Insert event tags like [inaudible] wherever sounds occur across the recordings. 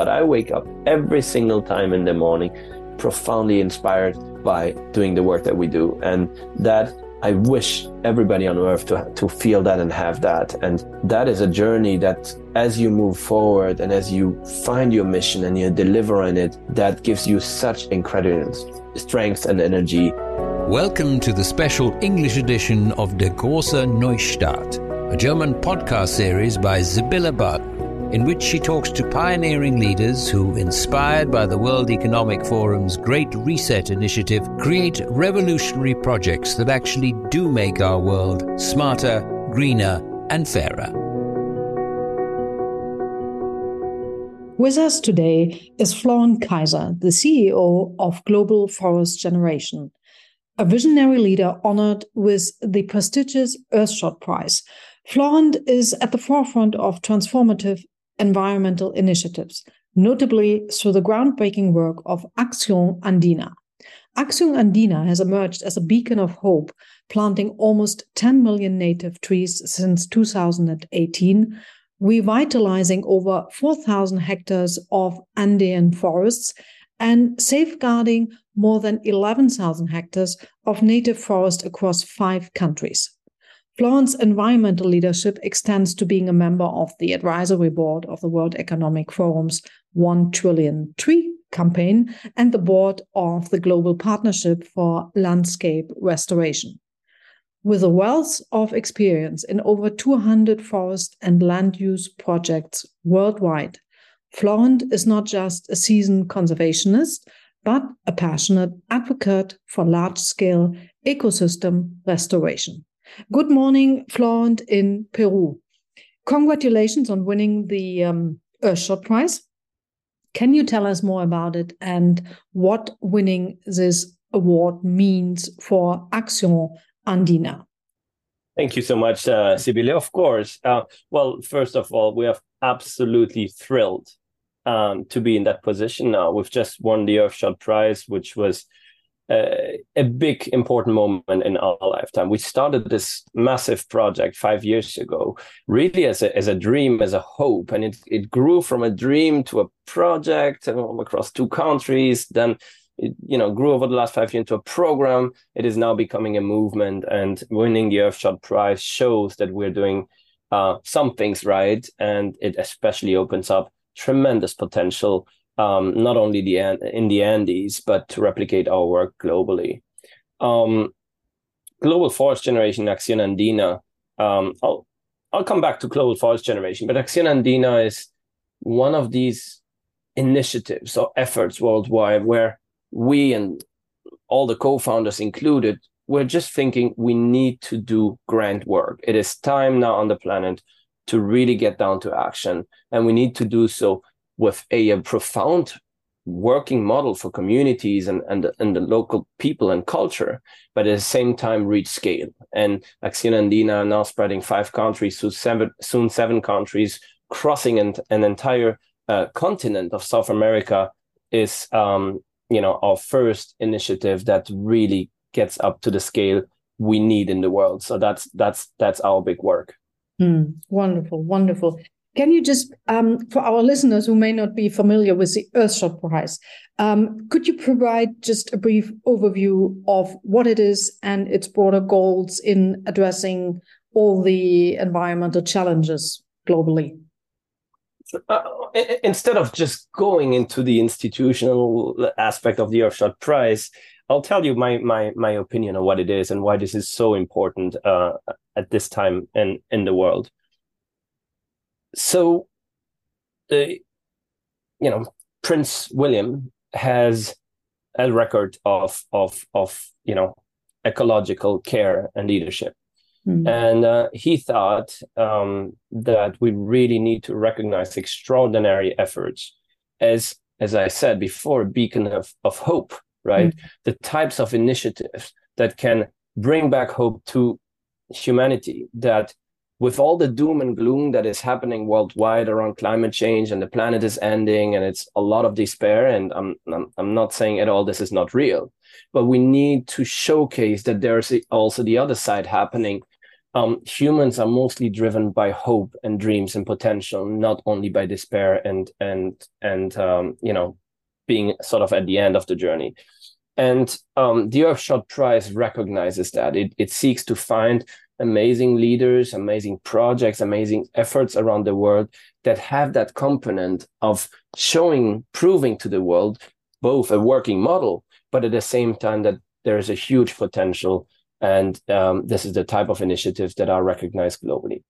but I wake up every single time in the morning profoundly inspired by doing the work that we do. And that I wish everybody on earth to, to feel that and have that. And that is a journey that as you move forward and as you find your mission and you deliver on it, that gives you such incredible strength and energy. Welcome to the special English edition of Der große Neustart, a German podcast series by Sibylle Budd in which she talks to pioneering leaders who, inspired by the World Economic Forum's Great Reset initiative, create revolutionary projects that actually do make our world smarter, greener, and fairer. With us today is Florent Kaiser, the CEO of Global Forest Generation, a visionary leader honored with the prestigious Earthshot Prize. Florent is at the forefront of transformative environmental initiatives, notably through the groundbreaking work of Acción Andina. Acción Andina has emerged as a beacon of hope, planting almost 10 million native trees since 2018, revitalizing over 4,000 hectares of Andean forests, and safeguarding more than 11,000 hectares of native forest across five countries. Florent's environmental leadership extends to being a member of the advisory board of the World Economic Forum's 1 trillion tree campaign and the board of the Global Partnership for Landscape Restoration. With a wealth of experience in over 200 forest and land use projects worldwide, Florent is not just a seasoned conservationist, but a passionate advocate for large scale ecosystem restoration. Good morning, Florent in Peru. Congratulations on winning the um, Earthshot Prize. Can you tell us more about it and what winning this award means for Acción Andina? Thank you so much, uh, Sibylle. Of course. Uh, well, first of all, we are absolutely thrilled um, to be in that position now. We've just won the Earthshot Prize, which was uh, a big important moment in our lifetime. We started this massive project five years ago, really as a, as a dream, as a hope, and it, it grew from a dream to a project um, across two countries. Then it you know grew over the last five years into a program. It is now becoming a movement, and winning the Earthshot Prize shows that we're doing uh, some things right, and it especially opens up tremendous potential um, not only the in the Andes, but to replicate our work globally. Um, global forest generation, Acción Andina. Um, I'll I'll come back to global forest generation, but Acción Andina is one of these initiatives or efforts worldwide where we and all the co-founders included, we're just thinking we need to do grand work. It is time now on the planet to really get down to action, and we need to do so with a, a profound working model for communities and, and, and the local people and culture, but at the same time reach scale. And Acción Andina now spreading five countries, soon seven, soon seven countries, crossing an, an entire uh, continent of South America is, um, you know, our first initiative that really gets up to the scale we need in the world. So that's that's that's our big work. Mm, wonderful, wonderful. Can you just, um, for our listeners who may not be familiar with the Earthshot Prize, um, could you provide just a brief overview of what it is and its broader goals in addressing all the environmental challenges globally? Uh, instead of just going into the institutional aspect of the Earthshot Prize, I'll tell you my my my opinion on what it is and why this is so important uh, at this time in in the world so the you know prince william has a record of of of you know ecological care and leadership mm. and uh, he thought um, that we really need to recognize extraordinary efforts as as i said before a beacon of, of hope right mm. the types of initiatives that can bring back hope to humanity that with all the doom and gloom that is happening worldwide around climate change and the planet is ending and it's a lot of despair and I'm, I'm, I'm not saying at all this is not real but we need to showcase that there's also the other side happening um, humans are mostly driven by hope and dreams and potential, not only by despair and and and um, you know being sort of at the end of the journey. And um, the Earthshot Prize recognizes that it it seeks to find amazing leaders, amazing projects, amazing efforts around the world that have that component of showing, proving to the world both a working model, but at the same time that there is a huge potential and um, this is the type of initiatives that are recognized globally.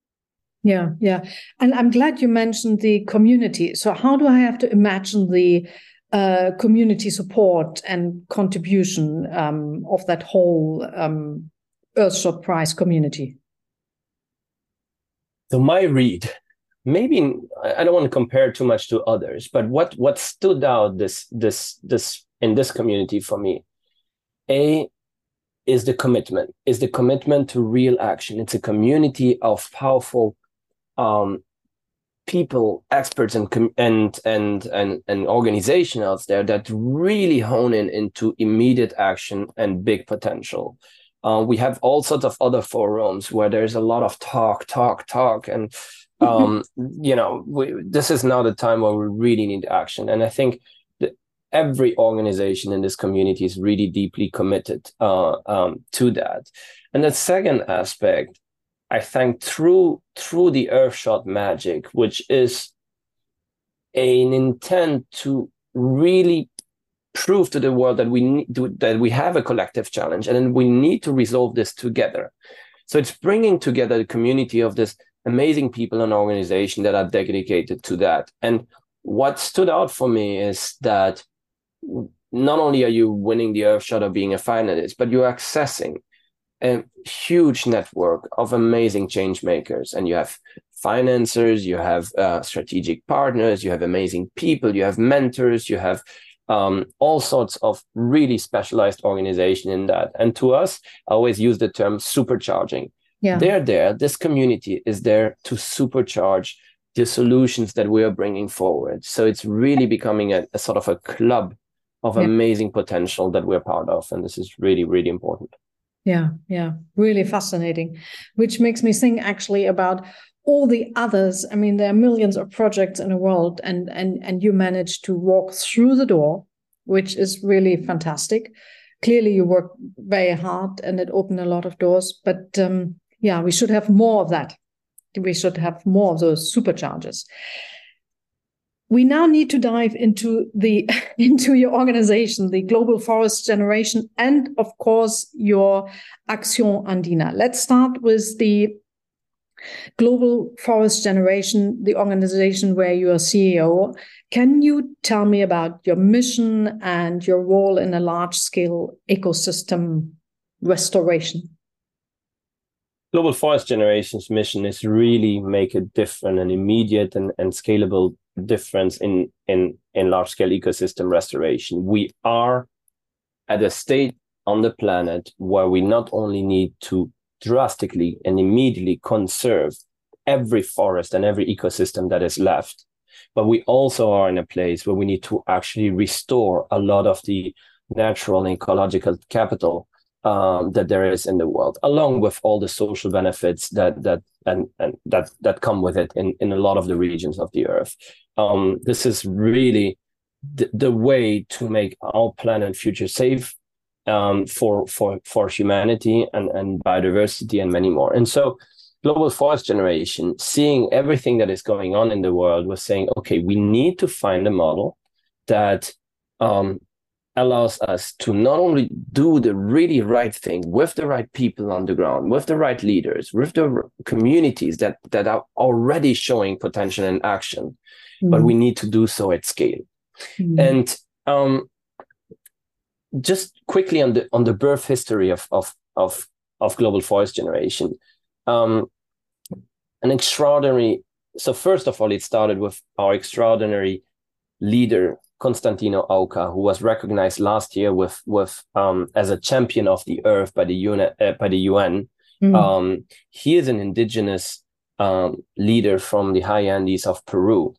Yeah yeah. And i'm glad you mentioned the community. So how do i have to imagine the uh, community support and contribution um, of that whole um, earthshot prize community so my read maybe i don't want to compare too much to others but what what stood out this this this in this community for me a is the commitment, is the commitment to real action. It's a community of powerful um, people, experts, and and and and and organization out there that really hone in into immediate action and big potential. Uh, we have all sorts of other forums where there's a lot of talk, talk, talk, and um, [laughs] you know, we, this is now the time where we really need action. And I think every organization in this community is really deeply committed uh, um, to that. And the second aspect, I think through through the Earthshot magic, which is an intent to really prove to the world that we need to, that we have a collective challenge and we need to resolve this together. So it's bringing together the community of this amazing people and organization that are dedicated to that. And what stood out for me is that not only are you winning the Earthshot of being a finalist, but you're accessing a huge network of amazing change makers. And you have financiers, you have uh, strategic partners, you have amazing people, you have mentors, you have um, all sorts of really specialized organization in that. And to us, I always use the term supercharging. Yeah. They're there. This community is there to supercharge the solutions that we are bringing forward. So it's really becoming a, a sort of a club of yeah. amazing potential that we're part of. And this is really, really important. Yeah, yeah, really fascinating. Which makes me think actually about all the others. I mean, there are millions of projects in the world, and and and you managed to walk through the door, which is really fantastic. Clearly, you work very hard, and it opened a lot of doors. But um, yeah, we should have more of that. We should have more of those superchargers we now need to dive into the [laughs] into your organization the global forest generation and of course your Acción Andina let's start with the global forest generation the organization where you are ceo can you tell me about your mission and your role in a large scale ecosystem restoration global forest generation's mission is really make a different and immediate and, and scalable difference in in in large scale ecosystem restoration. We are at a state on the planet where we not only need to drastically and immediately conserve every forest and every ecosystem that is left, but we also are in a place where we need to actually restore a lot of the natural and ecological capital um, that there is in the world, along with all the social benefits that that and, and that that come with it in, in a lot of the regions of the earth. Um, this is really the, the way to make our planet future safe um, for for for humanity and, and biodiversity and many more. And so global forest generation, seeing everything that is going on in the world, was saying, okay, we need to find a model that um, allows us to not only do the really right thing with the right people on the ground, with the right leaders, with the communities that that are already showing potential in action, mm. but we need to do so at scale. Mm. And um, just quickly on the on the birth history of of of of global forest generation, um, an extraordinary. So first of all, it started with our extraordinary leader Constantino Aucca, who was recognized last year with with um, as a champion of the earth by the UN. Uh, by the UN. Mm. Um, he is an indigenous um, leader from the high Andes of Peru,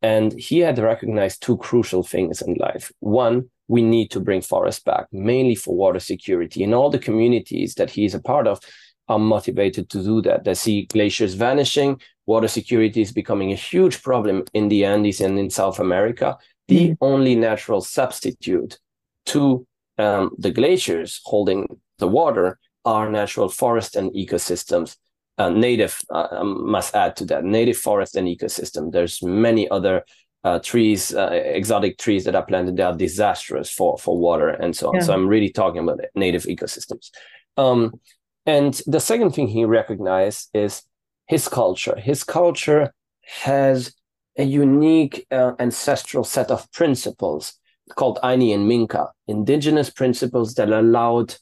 and he had recognized two crucial things in life. One, we need to bring forests back, mainly for water security. And all the communities that he is a part of, are motivated to do that. They see glaciers vanishing, water security is becoming a huge problem in the Andes and in South America. The mm. only natural substitute to um, the glaciers holding the water are natural forests and ecosystems. Uh, native, uh, must add to that, native forest and ecosystem. There's many other uh, trees, uh, exotic trees that are planted they are disastrous for, for water and so on. Yeah. So I'm really talking about native ecosystems. Um, and the second thing he recognized is his culture. His culture has a unique uh, ancestral set of principles called Ayni and Minka, indigenous principles that allowed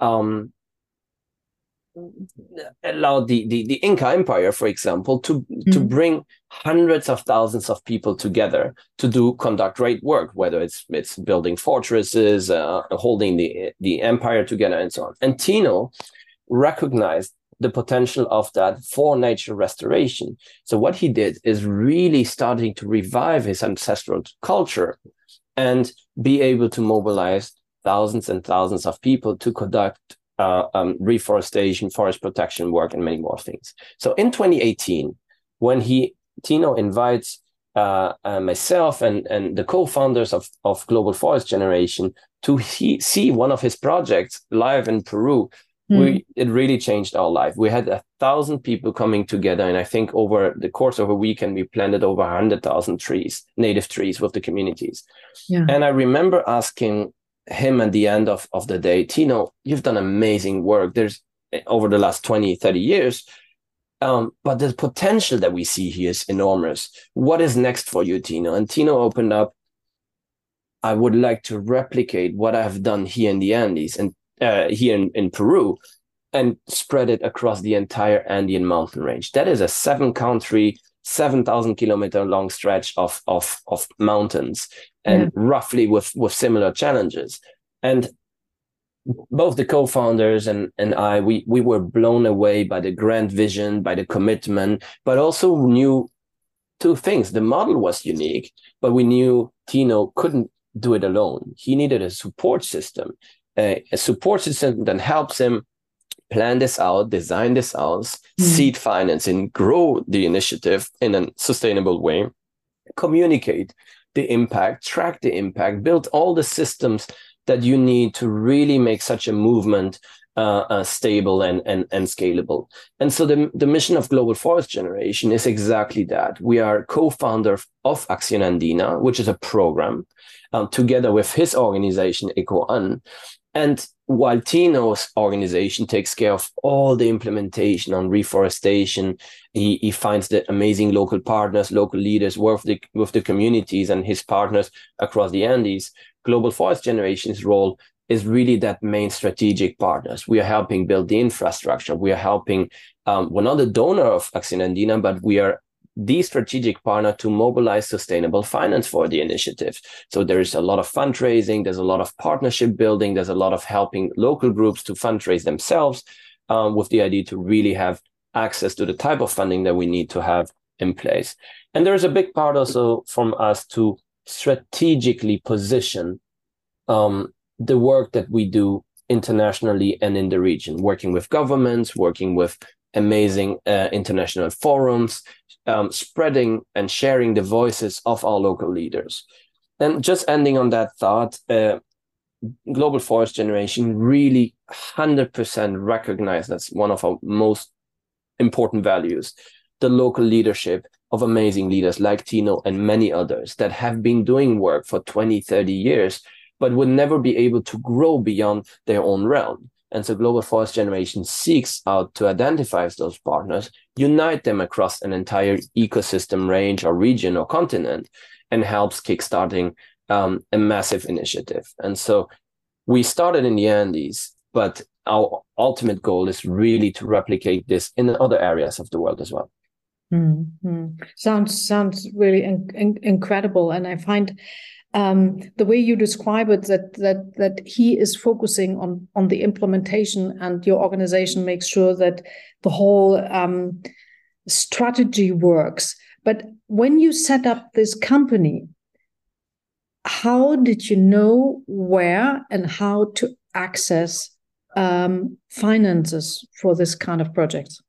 um, allowed the, the, the Inca Empire, for example, to mm-hmm. to bring hundreds of thousands of people together to do conduct great work, whether it's it's building fortresses, uh, holding the the empire together, and so on. And Tino recognized the potential of that for nature restoration. So what he did is really starting to revive his ancestral culture and be able to mobilize thousands and thousands of people to conduct uh, um, reforestation, forest protection work, and many more things. So in 2018, when he Tino invites uh, uh, myself and, and the co-founders of, of Global Forest Generation to he, see one of his projects live in Peru, mm. we it really changed our life. We had a thousand people coming together, and I think over the course of a weekend, we planted over hundred thousand trees, native trees, with the communities. Yeah. And I remember asking him at the end of, of the day, Tino, you've done amazing work. There's over the last 20, 30 years. Um, but the potential that we see here is enormous. What is next for you, Tino? And Tino opened up. I would like to replicate what I have done here in the Andes and uh, here in, in Peru and spread it across the entire Andean mountain range. That is a seven country, 7,000 kilometer long stretch of, of, of mountains and yeah. roughly with with similar challenges and both the co-founders and and I we we were blown away by the grand vision by the commitment but also knew two things the model was unique but we knew Tino couldn't do it alone he needed a support system a, a support system that helps him plan this out design this out mm. seed financing grow the initiative in a sustainable way communicate the impact, track the impact, build all the systems that you need to really make such a movement uh, uh, stable and, and, and scalable. And so the, the mission of Global Forest Generation is exactly that. We are co-founder of Acción Andina, which is a program um, together with his organization, EcoAN. And while Tino's organization takes care of all the implementation on reforestation, he, he finds the amazing local partners, local leaders, with the, with the communities and his partners across the Andes. Global Forest Generation's role is really that main strategic partners. We are helping build the infrastructure. We are helping, um, we're not the donor of Acción Andina, but we are the strategic partner to mobilize sustainable finance for the initiative. So there is a lot of fundraising, there's a lot of partnership building, there's a lot of helping local groups to fundraise themselves um, with the idea to really have access to the type of funding that we need to have in place. And there's a big part also from us to strategically position um, the work that we do internationally and in the region, working with governments, working with amazing uh, international forums, um, spreading and sharing the voices of our local leaders. And just ending on that thought, uh, Global Forest Generation really 100% recognize that's one of our most important values the local leadership of amazing leaders like Tino and many others that have been doing work for 20, 30 years, but would never be able to grow beyond their own realm. And so Global Forest Generation seeks out to identify those partners, unite them across an entire ecosystem range or region or continent, and helps kickstarting um, a massive initiative. And so we started in the Andes, but our ultimate goal is really to replicate this in other areas of the world as well. Mm-hmm. Sounds sounds really in, in, incredible, and I find um, the way you describe it that that that he is focusing on on the implementation and your organization makes sure that the whole um, strategy works but when you set up this company how did you know where and how to access um, finances for this kind of project?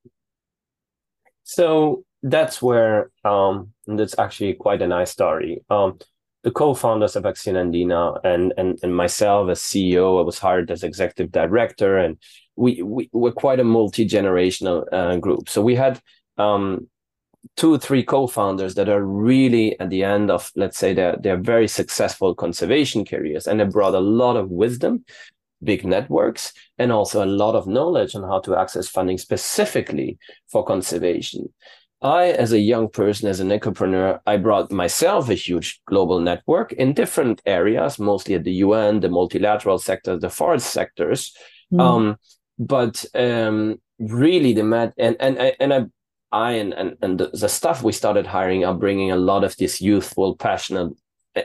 So that's where um, that's actually quite a nice story. Um, the co-founders of Acción Andina and, and and myself as CEO, I was hired as executive director, and we we were quite a multi-generational uh, group. So we had um, two three co-founders that are really at the end of let's say their their very successful conservation careers, and they brought a lot of wisdom, big networks, and also a lot of knowledge on how to access funding specifically for conservation. I, as a young person, as an entrepreneur, I brought myself a huge global network in different areas, mostly at the UN, the multilateral sector, the forest sectors. Mm. Um, but um, really, the med and and and I, I and and, and the, the stuff we started hiring are bringing a lot of this youthful, passionate,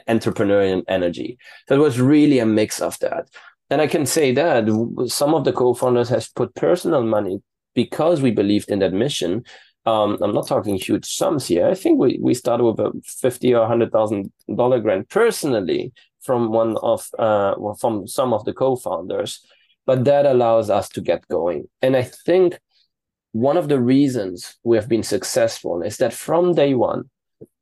entrepreneurial energy. So it was really a mix of that. And I can say that some of the co-founders has put personal money because we believed in that mission um, I'm not talking huge sums here. I think we, we started with a fifty or hundred thousand dollar grant personally from one of uh, well, from some of the co-founders, but that allows us to get going. And I think one of the reasons we have been successful is that from day one,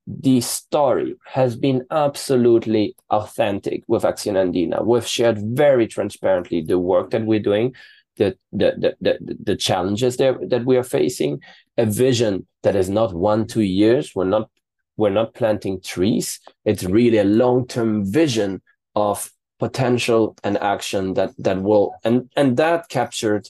the story has been absolutely authentic with Acción Andina. We've shared very transparently the work that we're doing, the the the the, challenges that, that we are facing, a vision that is not one two years. We're not we're not planting trees. It's really a long-term vision of potential and action that that will and and that captured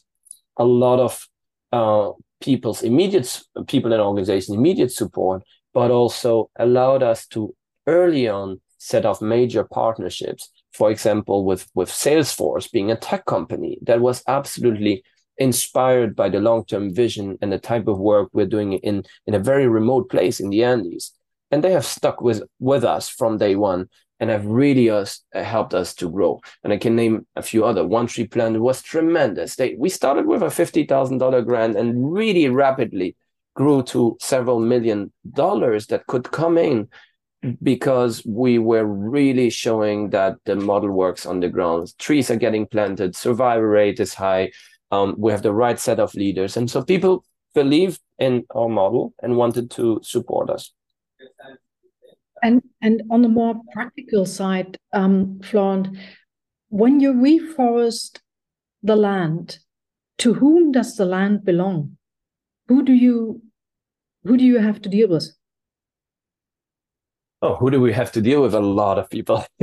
a lot of uh, people's immediate people and organizations immediate support but also allowed us to early on set off major partnerships for example with with salesforce being a tech company that was absolutely inspired by the long-term vision and the type of work we're doing in in a very remote place in the Andes. And they have stuck with with us from day one and have really us, helped us to grow. And I can name a few other. One Tree Planted was tremendous. They we started with a fifty thousand dollar grant and really rapidly grew to several million dollars that could come in because we were really showing that the model works on the ground. Trees are getting planted, survival rate is high, um, we have the right set of leaders. And so people believed in our model and wanted to support us. And and on the more practical side, um, Florent, when you reforest the land, to whom does the land belong? Who do you who do you have to deal with? Oh, who do we have to deal with? A lot of people. [laughs]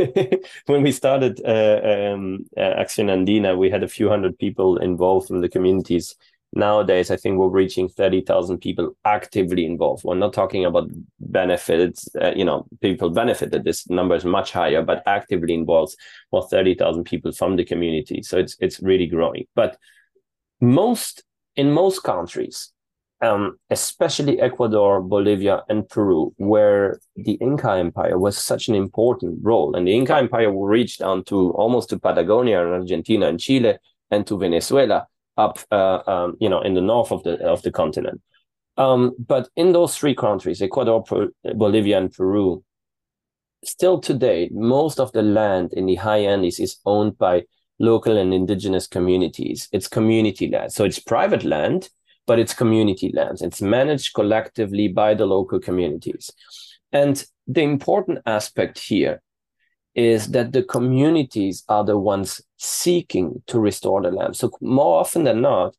when we started uh, um, uh, Acción Andina, we had a few hundred people involved in the communities. Nowadays, I think we're reaching 30,000 people actively involved. We're not talking about benefits, uh, you know, people benefited. This number is much higher, but actively involved, well, 30,000 people from the community. So it's, it's really growing. But most, in most countries, um, especially Ecuador, Bolivia, and Peru, where the Inca Empire was such an important role. And the Inca Empire reached down to almost to Patagonia and Argentina and Chile and to Venezuela up, uh, um, you know, in the north of the of the continent. Um, but in those three countries, Ecuador, per- Bolivia, and Peru, still today, most of the land in the high Andes is owned by local and indigenous communities. It's community land, so it's private land but it's community lands. It's managed collectively by the local communities. And the important aspect here is that the communities are the ones seeking to restore the land. So more often than not,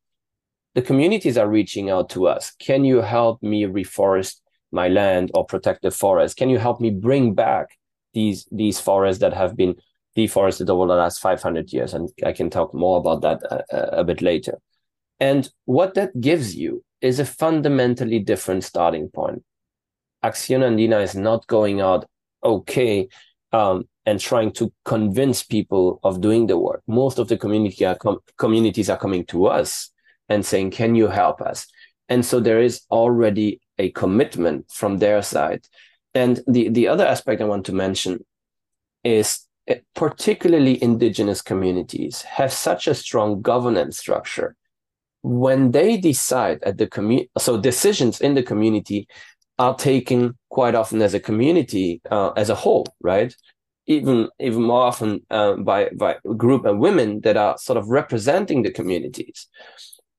the communities are reaching out to us. Can you help me reforest my land or protect the forest? Can you help me bring back these these forests that have been deforested over the last 500 years? And I can talk more about that a, uh, a bit later. And what that gives you is a fundamentally different starting point. Acción Andina is not going out, okay, um, and trying to convince people of doing the work. Most of the community are com- communities are coming to us and saying, can you help us? And so there is already a commitment from their side. And the, the other aspect I want to mention is eh, particularly indigenous communities have such a strong governance structure when they decide at the community, so decisions in the community are taken quite often as a community uh, as a whole, right? even even more often uh, by by a group of women that are sort of representing the communities.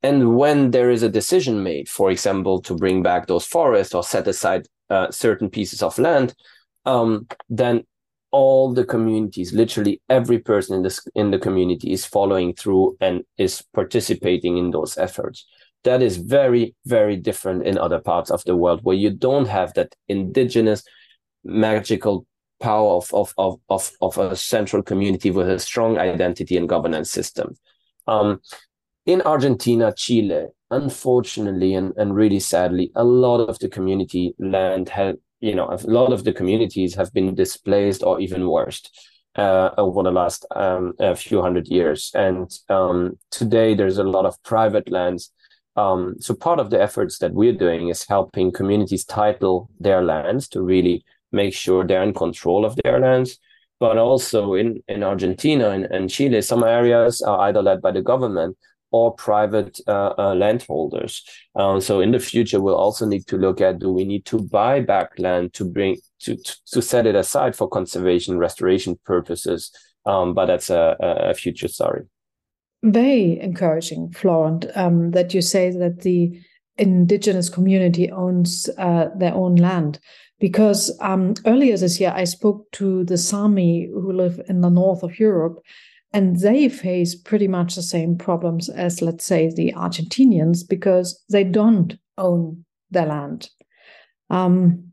And when there is a decision made, for example, to bring back those forests or set aside uh, certain pieces of land, um, then all the communities, literally every person in this in the community is following through and is participating in those efforts. That is very, very different in other parts of the world where you don't have that indigenous magical power of, of, of, of, of a central community with a strong identity and governance system. Um, in Argentina, Chile, unfortunately and, and really sadly, a lot of the community land had you know, a lot of the communities have been displaced or even worse uh, over the last um, few hundred years. And um, today there's a lot of private lands. Um, so part of the efforts that we're doing is helping communities title their lands to really make sure they're in control of their lands. But also in, in Argentina and, and Chile, some areas are either led by the government or private uh, uh, landholders. Um, so in the future, we'll also need to look at do we need to buy back land to bring to to set it aside for conservation restoration purposes. Um, but that's a, a future story. Very encouraging, Florent, um, that you say that the indigenous community owns uh, their own land. Because um, earlier this year, I spoke to the Sami who live in the north of Europe, and they face pretty much the same problems as, let's say, the Argentinians because they don't own their land. Um,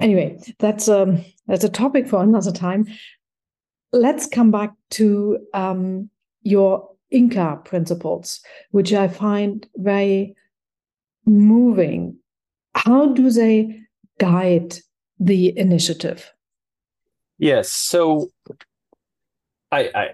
anyway, that's a, um, that's a topic for another time. Let's come back to um, your Inca principles, which I find very moving. How do they guide the initiative? Yes. So I, I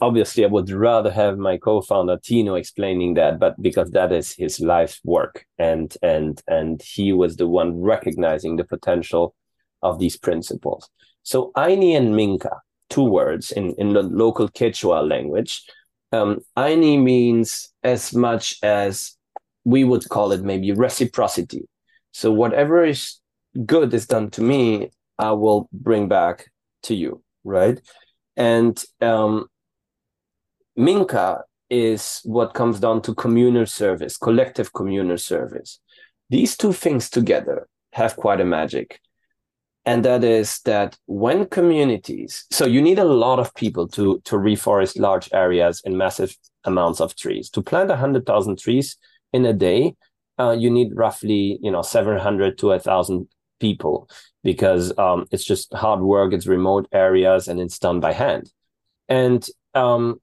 obviously I would rather have my co-founder Tino explaining that, but because that is his life's work, and and and he was the one recognizing the potential of these principles. So Ayni and Minka, two words in in the local Quechua language. Um, Ayni means as much as we would call it maybe reciprocity. So whatever is good is done to me, I will bring back to you, right? And um, Minka is what comes down to communal service, collective communal service. These two things together have quite a magic. And that is that when communities, so you need a lot of people to, to reforest large areas and massive amounts of trees. To plant 100,000 trees in a day, uh, you need roughly, you know, 700 to 1,000 people because um, it's just hard work. It's remote areas and it's done by hand. And um,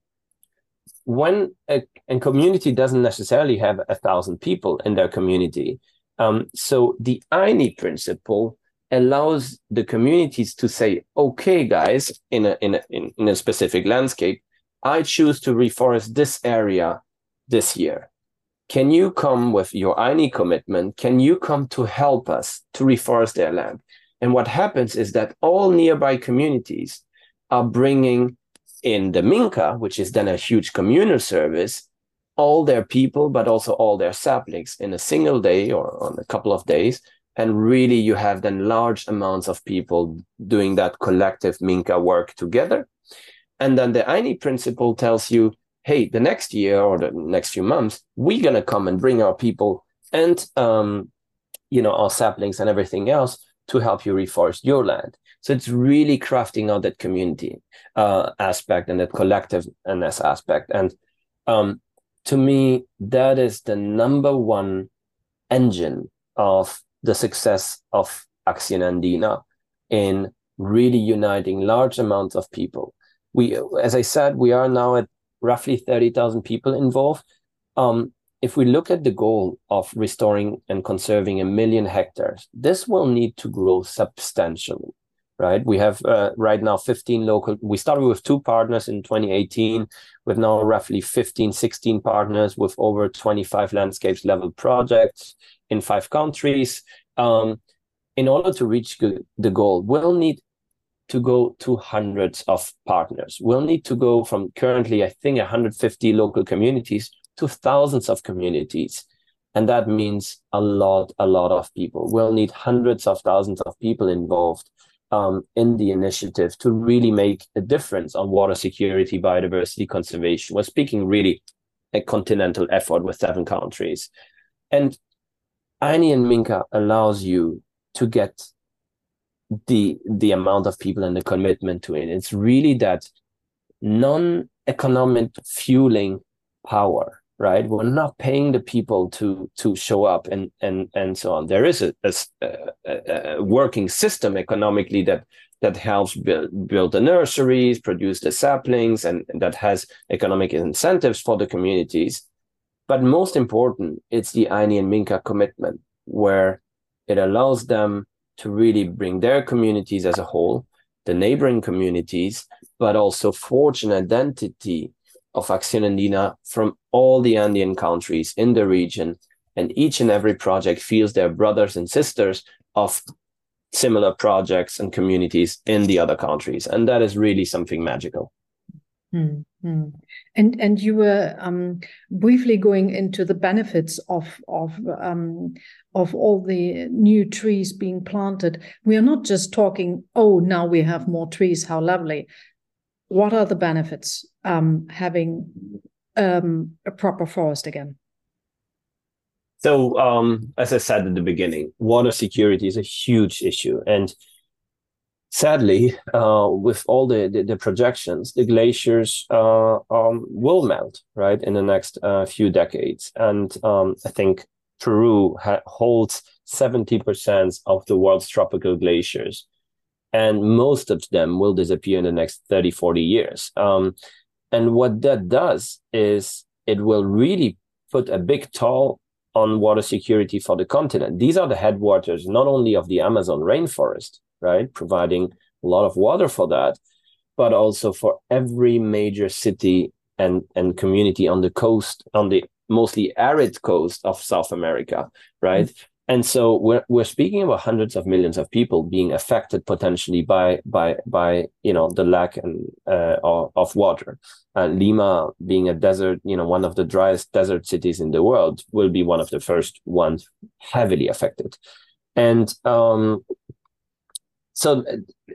when a, a, community doesn't necessarily have a thousand people in their community, um, so the Ayni principle allows the communities to say, "Okay, guys, in a in a in, in a specific landscape, I choose to reforest this area this year." Can you come with your Ayni commitment? Can you come to help us to reforest their land? And what happens is that all nearby communities are bringing in the Minka, which is then a huge communal service, all their people, but also all their saplings in a single day or on a couple of days. And really, you have then large amounts of people doing that collective Minka work together. And then the Ayni principle tells you, hey, the next year or the next few months, we're going to come and bring our people and, um, you know, our saplings and everything else to help you reforest your land. So it's really crafting out that community uh, aspect and that collectiveness aspect. And um, to me, that is the number one engine of the success of Acción Andina in really uniting large amounts of people. We, as I said, we are now at roughly 30,000 people involved. Um, if we look at the goal of restoring and conserving a million hectares, this will need to grow substantially, right? We have uh, right now 15 local, we started with two partners in 2018, with now roughly 15, 16 partners with over 25 landscapes level projects in five countries. Um, in order to reach the goal, we'll need to go to hundreds of partners. We'll need to go from currently, I think, 150 local communities to thousands of communities. And that means a lot, a lot of people. We'll need hundreds of thousands of people involved um, in the initiative to really make a difference on water security, biodiversity conservation. We're speaking really a continental effort with seven countries. And Ayni and Minka allows you to get the the amount of people and the commitment to it. It's really that non-economic fueling power right? We're not paying the people to to show up and and and so on. There is a, a, a working system economically that that helps build build the nurseries produce the saplings and, that has economic incentives for the communities. But most important it's the ayni and minka commitment where it allows them to really bring their communities as a whole the neighboring communities but also forge an identity of Acción Andina from all the Andean countries in the region. And each and every project feels their brothers and sisters of similar projects and communities in the other countries. And that is really something magical. Mm-hmm. And and you were um, briefly going into the benefits of of um, of all the new trees being planted. We are not just talking, oh, now we have more trees, how lovely what are the benefits um, having um, a proper forest again? So, um, as I said at the beginning, water security is a huge issue, and sadly, uh, with all the, the, the projections, the glaciers uh, um, will melt right in the next uh, few decades, and um, I think Peru ha- holds seventy percent of the world's tropical glaciers. And most of them will disappear in the next 30 40 years. Um, and what that does is it will really put a big toll on water security for the continent. These are the headwaters not only of the amazon rainforest right providing a lot of water for that but also for every major city and and community on the coast on the mostly arid coast of south america right? Mm-hmm and so we're we're speaking about hundreds of millions of people being affected potentially by by by you know the lack and uh, of, water. Uh, Lima, being a desert, you know, one of the driest desert cities in the world, will be one of the first ones heavily affected. And um, so,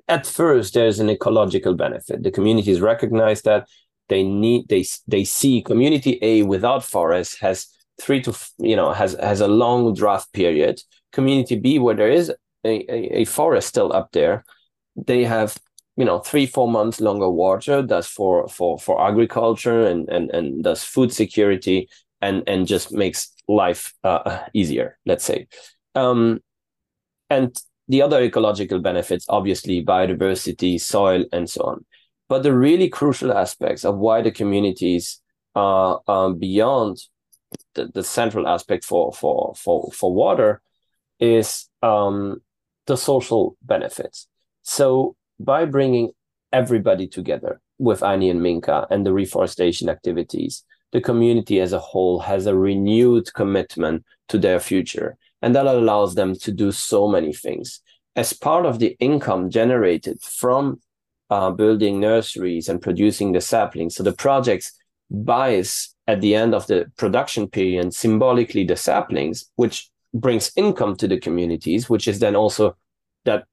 at first, there's an ecological benefit. The communities recognize that they need they they see community A without forest has three to you know has has a long drought period. Community B, where there is a, a, a forest still up there, they have you know three four months longer water. That's for for for agriculture and and and does food security and and just makes life uh, easier. Let's say, um, and the other ecological benefits, obviously biodiversity, soil, and so on. But the really crucial aspects of why the communities are um, beyond the, the central aspect for for for for water is um, the social benefits. So by bringing everybody together with Ayni and Minka and the reforestation activities, the community as a whole has a renewed commitment to their future. And that allows them to do so many things. As part of the income generated from uh, building nurseries and producing the saplings, so the projects buys at the end of the production period symbolically the saplings, which brings income to the communities, which is then also that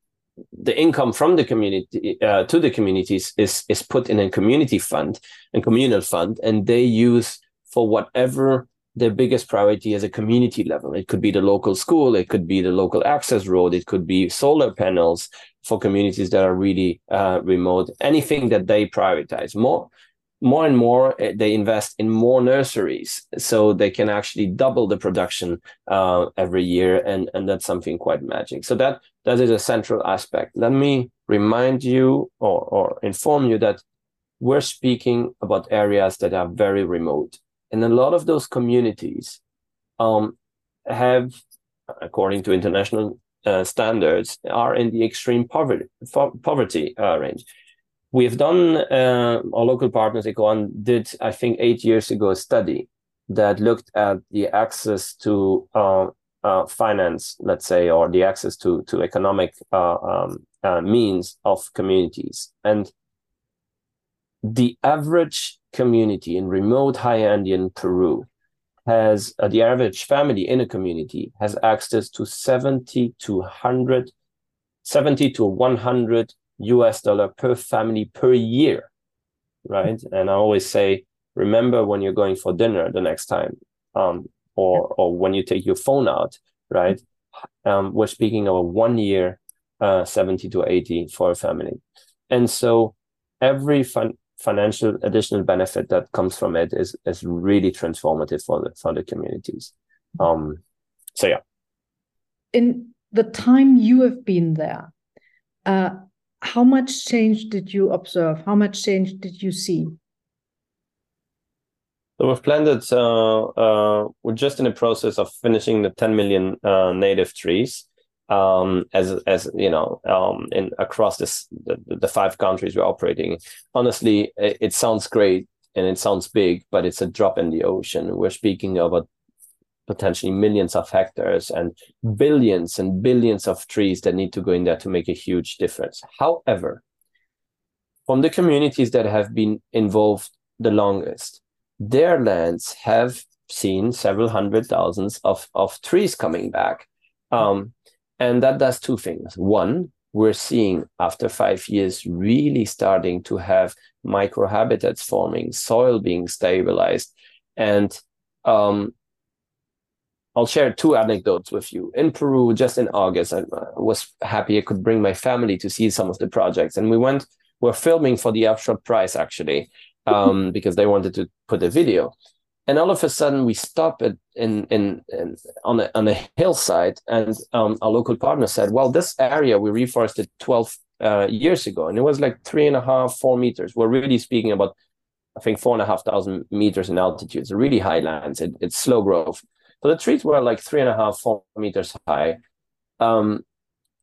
the income from the community uh, to the communities is is put in a community fund and communal fund, and they use for whatever their biggest priority as a community level. It could be the local school, it could be the local access road, it could be solar panels for communities that are really uh, remote. Anything that they prioritize more more and more eh, they invest in more nurseries so they can actually double the production uh, every year and and that's something quite magic. So that that is a central aspect. Let me remind you or, or inform you that we're speaking about areas that are very remote and a lot of those communities um, have according to international uh, standards are in the extreme poverty poverty uh, range We've done, uh, our local partners, Ecoan, did, I think, eight years ago, a study that looked at the access to uh, uh, finance, let's say, or the access to, to economic uh, um, uh, means of communities. And the average community in remote high Andean Peru has, uh, the average family in a community has access to 70 to 100 70 to 100 US dollar per family per year, right? And I always say, remember when you're going for dinner the next time, um, or or when you take your phone out, right? Um, we're speaking of a one year, uh, 70 to 80 for a family, and so every fun, financial additional benefit that comes from it is is really transformative for the for the communities. Um, so yeah. In the time you have been there, uh, how much change did you observe? How much change did you see? So we've planted. Uh, uh, we're just in the process of finishing the 10 million uh, native trees. Um, as as you know, um, in across this the, the five countries we're operating. Honestly, it, it sounds great and it sounds big, but it's a drop in the ocean. We're speaking of a potentially millions of hectares and billions and billions of trees that need to go in there to make a huge difference. However, from the communities that have been involved the longest, their lands have seen several hundred thousands of, of trees coming back. Um, and that does two things. One, we're seeing after five years really starting to have microhabitats forming, soil being stabilized, and um, I'll share two anecdotes with you. In Peru, just in August, I was happy I could bring my family to see some of the projects, and we went. We're filming for the Earthshot Prize actually, um, because they wanted to put a video, and all of a sudden we stop at in in, in on a on a hillside, and um, our local partner said, "Well, this area we reforested twelve uh, years ago, and it was like three and a half, four meters. We're really speaking about." I think four and a half thousand meters in altitude. It's really high lands. It, it's slow growth. So the trees were like three and a half, four meters high. Um,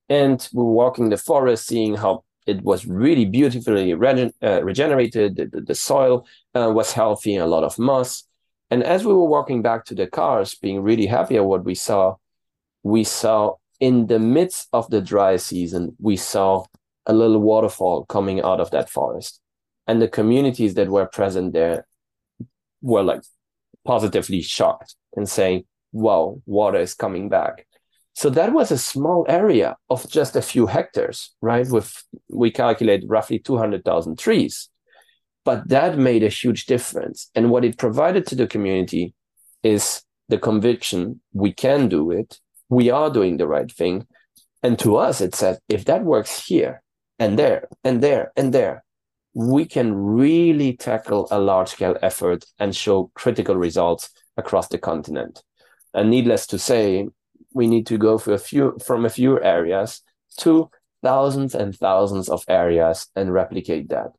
and we were walking the forest, seeing how it was really beautifully uh, regenerated. The, the soil uh, was healthy, a lot of moss. And as we were walking back to the cars, being really happy at what we saw, we saw in the midst of the dry season, we saw a little waterfall coming out of that forest. And the communities that were present there were like positively shocked and saying, wow, water is coming back. So that was a small area of just a few hectares, right? With we calculate roughly 200,000 trees. But that made a huge difference. And what it provided to the community is the conviction we can do it, we are doing the right thing. And to us, it said, if that works here and there and there and there, we can really tackle a large scale effort and show critical results across the continent. And needless to say, we need to go a few from a few areas to thousands and thousands of areas and replicate that.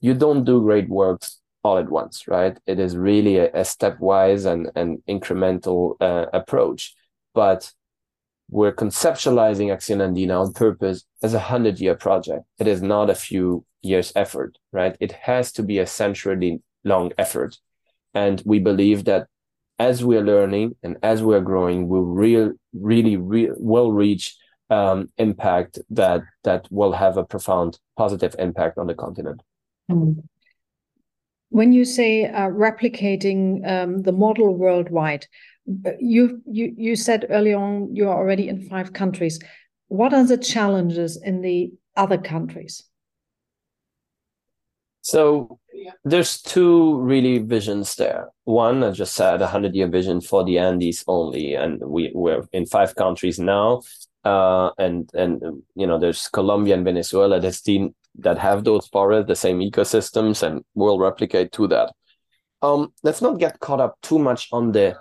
You don't do great works all at once, right? It is really a, a stepwise and an incremental uh, approach. But we're conceptualizing Acción Andina on purpose as a hundred year project. It is not a few years effort, right? It has to be a century long effort. And we believe that as we're learning and as we're growing, we'll real, really, real, will reach um, impact that that will have a profound positive impact on the continent. Mm. When you say uh, replicating um, the model worldwide, uh, you you you said early on you're already in five countries. What are the challenges in the other countries? So there's two really visions there. One, I just said, a hundred year vision for the Andes only, and we we're in five countries now. Uh, and and you know, there's Colombia and Venezuela that seen that have those forests, the same ecosystems, and will replicate to that. Um, let's not get caught up too much on the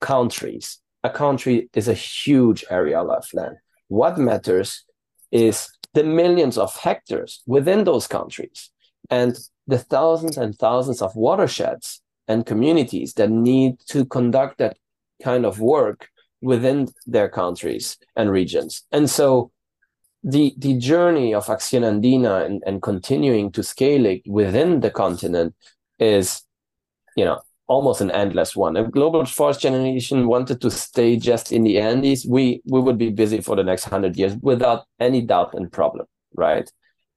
countries. A country is a huge area of land. What matters is the millions of hectares within those countries and the thousands and thousands of watersheds and communities that need to conduct that kind of work within their countries and regions. And so the the journey of Acción Andina and, and continuing to scale it within the continent is, you know, almost an endless one. If global forest generation wanted to stay just in the Andes, we we would be busy for the next hundred years without any doubt and problem, right?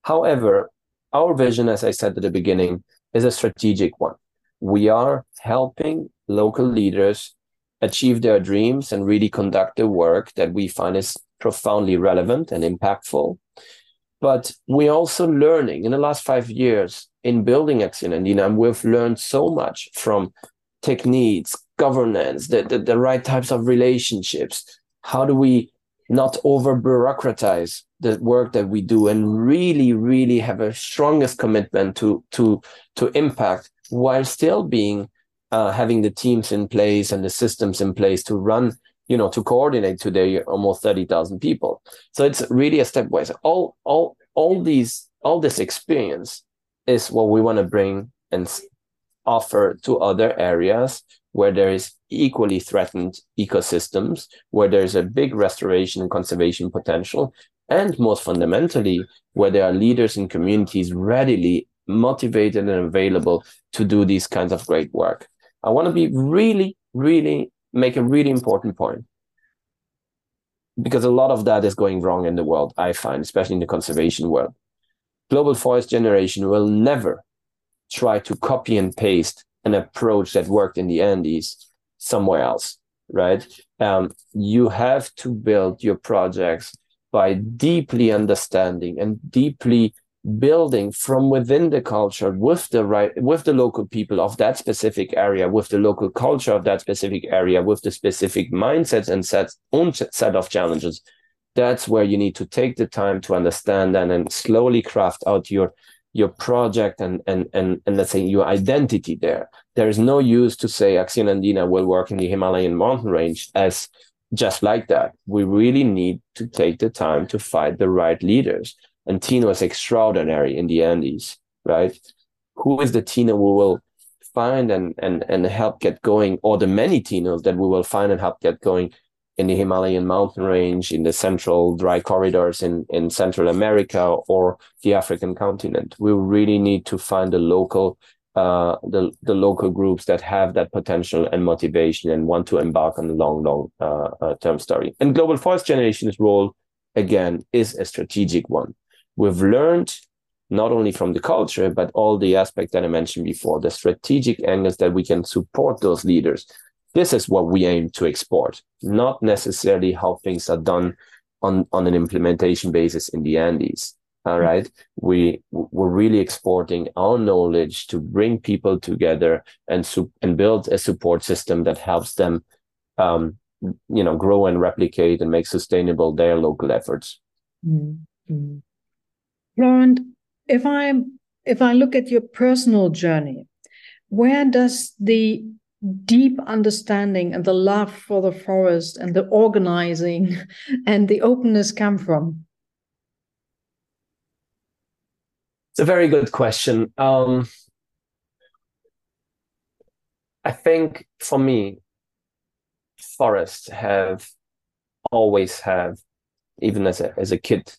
However, our vision, as I said at the beginning, is a strategic one. We are helping local leaders achieve their dreams and really conduct the work that we find is profoundly relevant and impactful. But we're also learning in the last five years in building Acción Andina, and we've learned so much from techniques, governance, the, the, the right types of relationships. How do we not over bureaucratize the work that we do and really, really have a strongest commitment to to to impact while still being uh, having the teams in place and the systems in place to run you know to coordinate today almost 30,000 people. So it's really a stepwise. All all all these all this experience is what we want to bring and offer to other areas where there is equally threatened ecosystems where there's a big restoration and conservation potential and most fundamentally where there are leaders and communities readily motivated and available to do these kinds of great work i want to be really really make a really important point because a lot of that is going wrong in the world, I find, especially in the conservation world. Global Forest Generation will never try to copy and paste an approach that worked in the Andes somewhere else, right? Um, you have to build your projects by deeply understanding and deeply building from within the culture with the right with the local people of that specific area with the local culture of that specific area with the specific mindsets and sets own set of challenges that's where you need to take the time to understand and then slowly craft out your your project and and and, and let's say your identity there. There is no use to say Acción Andina will work in the Himalayan mountain range as just like that. We really need to take the time to find the right leaders. And Tino was extraordinary in the Andes, right? Who is the Tino we will find and and and help get going, or the many Tinos that we will find and help get going in the Himalayan mountain range, in the central dry corridors in, in Central America or the African continent. We really need to find the local uh, the the local groups that have that potential and motivation and want to embark on a long, long uh, uh, term story. And Global Forest Generation's role, again, is a strategic one we've learned not only from the culture, but all the aspects that I mentioned before, the strategic angles that we can support those leaders. This is what we aim to export, not necessarily how things are done on, on an implementation basis in the Andes. All mm-hmm. We, we're really exporting our knowledge to bring people together and, su- and build a support system that helps them, um, you know, grow and replicate and make sustainable their local efforts. Mm-hmm. Florent, if I if I look at your personal journey, where does the deep understanding and the love for the forest and the organizing [laughs] and the openness come from? It's a very good question. Um, I think for me, forests have always have, even as a as a kid,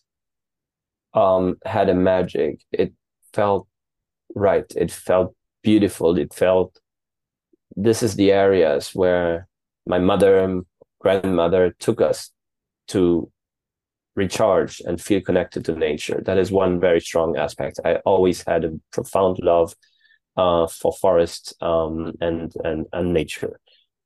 um, had a magic. It felt right. It felt beautiful. It felt this is the areas where my mother and grandmother took us to recharge and feel connected to nature. That is one very strong aspect. I always had a profound love uh, for forest um, and and and nature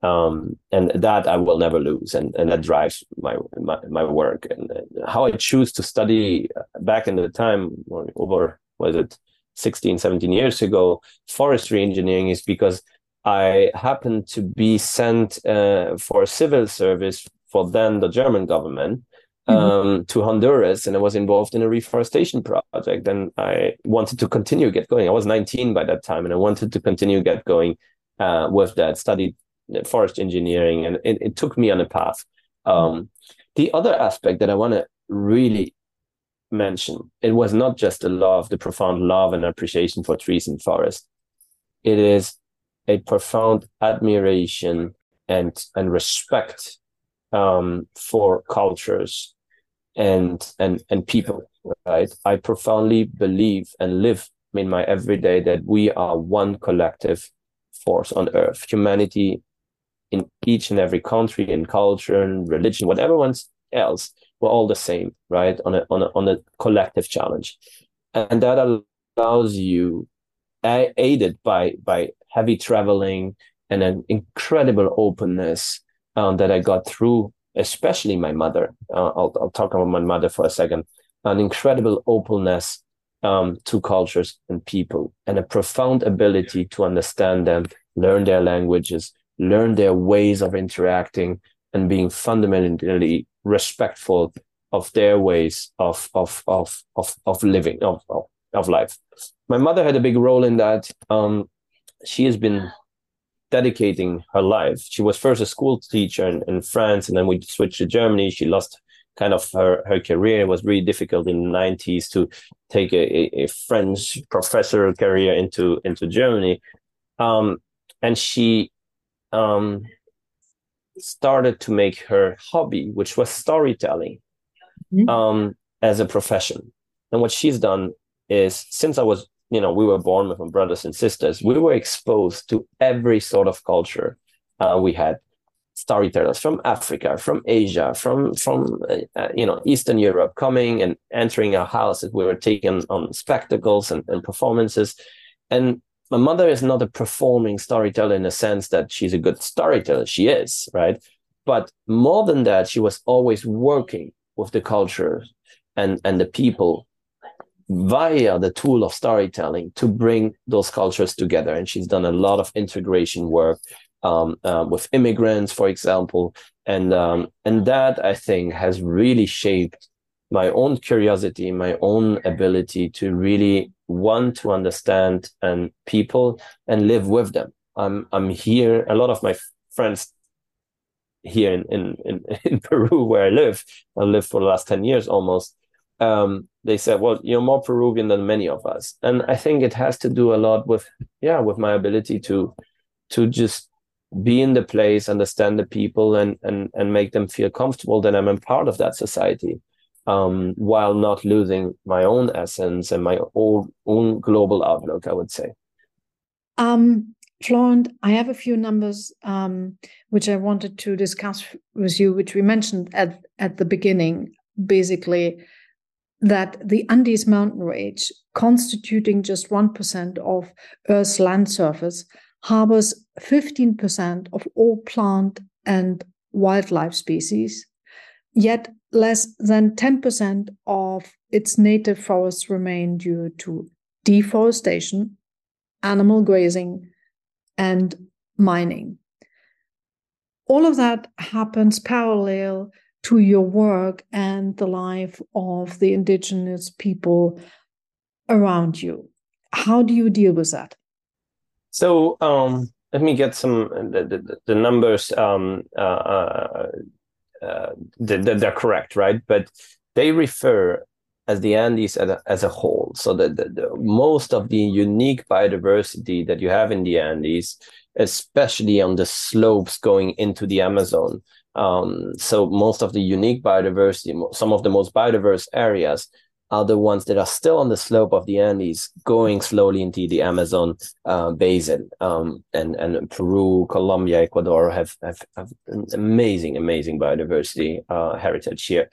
um, and that I will never lose, and and that drives my my, my work and, how I choose to study back in the time over was it 16 17 years ago forestry engineering is because I happened to be sent uh, for civil service for then the German government mm-hmm. um, mm-hmm. to Honduras, and I was involved in a reforestation project. And I wanted to continue get going. I was 19 by that time, and I wanted to continue get going uh, with that. Studied forest engineering, and it, it took me on a path. Um, the other aspect that I want to really mention, it was not just the love, the profound love and appreciation for trees and forest. It is a profound admiration and and respect um, for cultures and and and people. Right, I profoundly believe and live in my everyday that we are one collective force on earth. Humanity in each and every country and culture and religion, whatever one's else, we're all the same, right? On a on a on a collective challenge, and that allows you, aided by by heavy traveling and an incredible openness um, that I got through especially my mother. Uh, I'll, I'll talk about my mother for a second. An incredible openness um, to cultures and people, and a profound ability to understand them, learn their languages, learn their ways of interacting, and being fundamentally respectful of their ways of of of of, of living of, of, of life. My mother had a big role in that. Um, she has been dedicating her life. She was first a school teacher in, in France, and then we switched to Germany. She lost kind of her, her career. It was really difficult in the 90s to take a, a French professor career into, into Germany. Um, and she um, started to make her hobby, which was storytelling, mm-hmm. um, as a profession. And what she's done is since I was you know, we were born with brothers and sisters. We were exposed to every sort of culture. Uh, we had storytellers from Africa, from Asia, from from uh, uh, you know Eastern Europe coming and entering our houses. We were taken on spectacles and, and performances. And my mother is not a performing storyteller in the sense that she's a good storyteller. She is, right? But more than that, she was always working with the culture and and the people via the tool of storytelling to bring those cultures together. And she's done a lot of integration work um, uh, with immigrants, for example, and um, and that I think has really shaped my own curiosity, my own ability to really want to understand and people and live with them. I'm I'm here. A lot of my friends here in in in, [laughs] in Peru, where I live, I live for the last ten years almost um, they said, "Well, you're more Peruvian than many of us," and I think it has to do a lot with, yeah, with my ability to, to just be in the place, understand the people, and and and make them feel comfortable that I'm a part of that society, um, while not losing my own essence and my own own global outlook. I would say. Um, Florent, I have a few numbers um, which I wanted to discuss with you, which we mentioned at at the beginning. Basically, that the Andes mountain range, constituting just 1% of Earth's land surface, harbors 15% of all plant and wildlife species, yet less than 10% of its native forests remain due to deforestation, animal grazing, and mining. All of that happens parallel to your work and the life of the indigenous people around you. How do you deal with that? So um, let me get some the, the, the numbers. Um, uh, uh, uh, they're correct, right? But they refer as the Andes as a, as a whole. So that the, the, most of the unique biodiversity that you have in the Andes, especially on the slopes going into the Amazon, um, so most of the unique biodiversity, some of the most biodiverse areas are the ones that are still on the slope of the Andes, going slowly into the Amazon uh, basin. Um, and and Peru, Colombia, Ecuador have have, have amazing, amazing biodiversity uh, heritage here.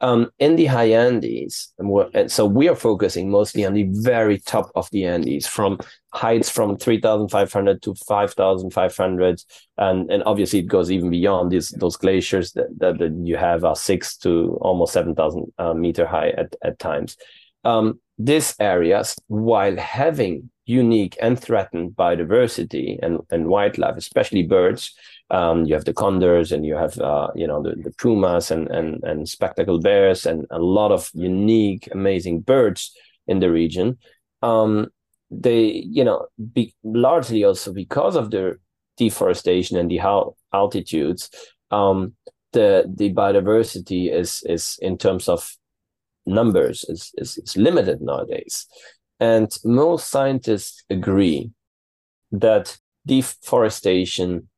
Um, in the high Andes, and so we are focusing mostly on the very top of the Andes, from heights from 3,500 to 5,500. And, and obviously it goes even beyond these, those glaciers that, that, you have are six to almost 7,000 uh, meter high at, at times. Um, these areas, while having unique and threatened biodiversity and, and wildlife, especially birds, um, you have the condors and you have uh, you know the, the pumas and, and and spectacled bears and a lot of unique amazing birds in the region um, they you know be, largely also because of the deforestation and the altitudes um, the the biodiversity is is in terms of numbers is, is, is limited nowadays and most scientists agree that deforestation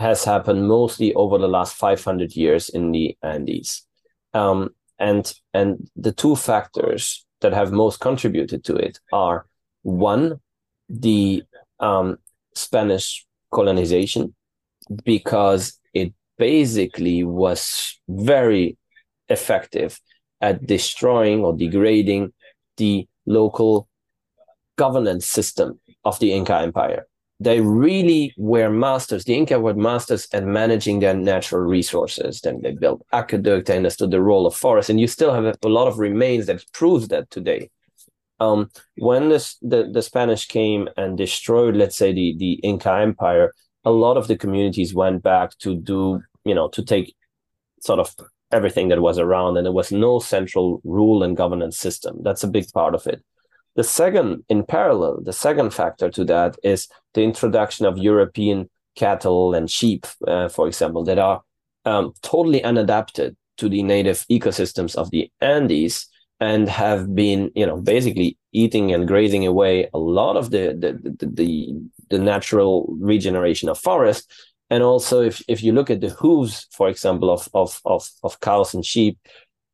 has happened mostly over the last 500 years in the Andes. Um, and, and the two factors that have most contributed to it are one, the um, Spanish colonization, because it basically was very effective at destroying or degrading the local governance system of the Inca Empire they really were masters. The Inca were masters at managing their natural resources. Then they built aqueduct, they understood the role of forests, and you still have a lot of remains that proves that today. Um, when this, the, the Spanish came and destroyed, let's say, the, the Inca Empire, a lot of the communities went back to do, you know, to take sort of everything that was around, and there was no central rule and governance system. That's a big part of it. The second, in parallel, the second factor to that is the introduction of European cattle and sheep, uh, for example, that are um, totally unadapted to the native ecosystems of the Andes and have been, you know, basically eating and grazing away a lot of the the the, the, the natural regeneration of forest. And also, if, if you look at the hooves, for example, of of of, of cows and sheep,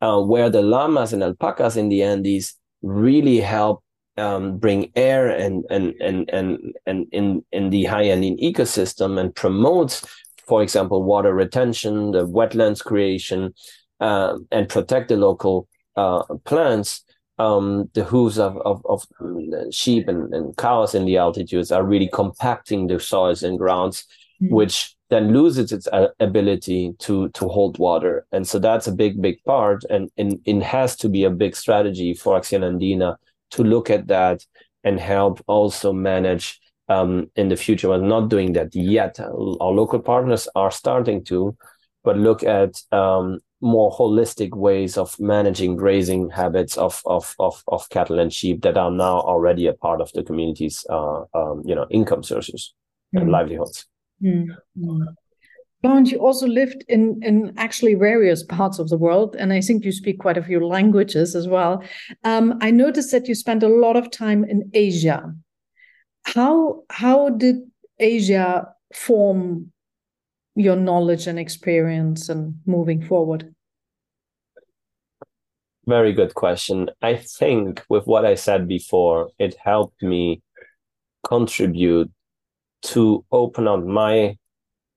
uh, where the llamas and alpacas in the Andes really help um, bring air and and and and and in in the high Andean ecosystem and promotes, for example, water retention, the wetlands creation, uh, and protect the local uh, plants. Um, the hooves of, of, of sheep and, and cows in the altitudes are really compacting the soils and grounds, mm-hmm. which then loses its uh, ability to to hold water. And so that's a big, big part. And, and it has to be a big strategy for Acción Andina to look at that and help also manage um, in the future. We're not doing that yet. Our local partners are starting to, but look at um, more holistic ways of managing grazing habits of, of, of, of cattle and sheep that are now already a part of the community's uh, um, you know income sources mm. and livelihoods. Mm. Florent, you also lived in, in actually various parts of the world, and I think you speak quite a few languages as well. Um, I noticed that you spent a lot of time in Asia. How how did Asia form your knowledge and experience and moving forward? Very good question. I think with what I said before, it helped me contribute to open up my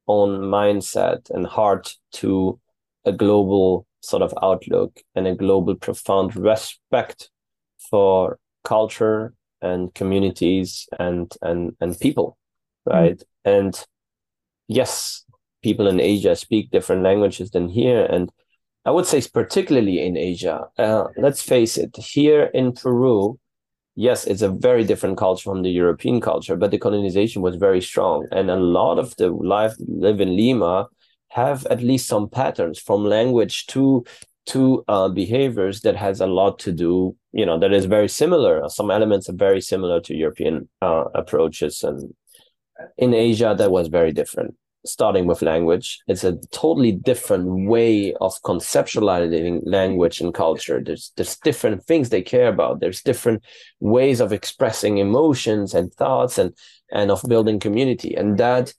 own mindset and heart to a global sort of outlook and a global profound respect for culture and communities and and and people right mm. and yes people in asia speak different languages than here and i would say particularly in asia uh, let's face it here in peru yes, it's a very different culture from the European culture, but the colonization was very strong. And a lot of the life live in Lima have at least some patterns from language to to uh, behaviors that has a lot to do, you know, that is very similar. Some elements are very similar to European uh, approaches. And in Asia, that was very different starting with language. It's a totally different way of conceptualizing language and culture. There's there's different things they care about. There's different ways of expressing emotions and thoughts and and of building community. And that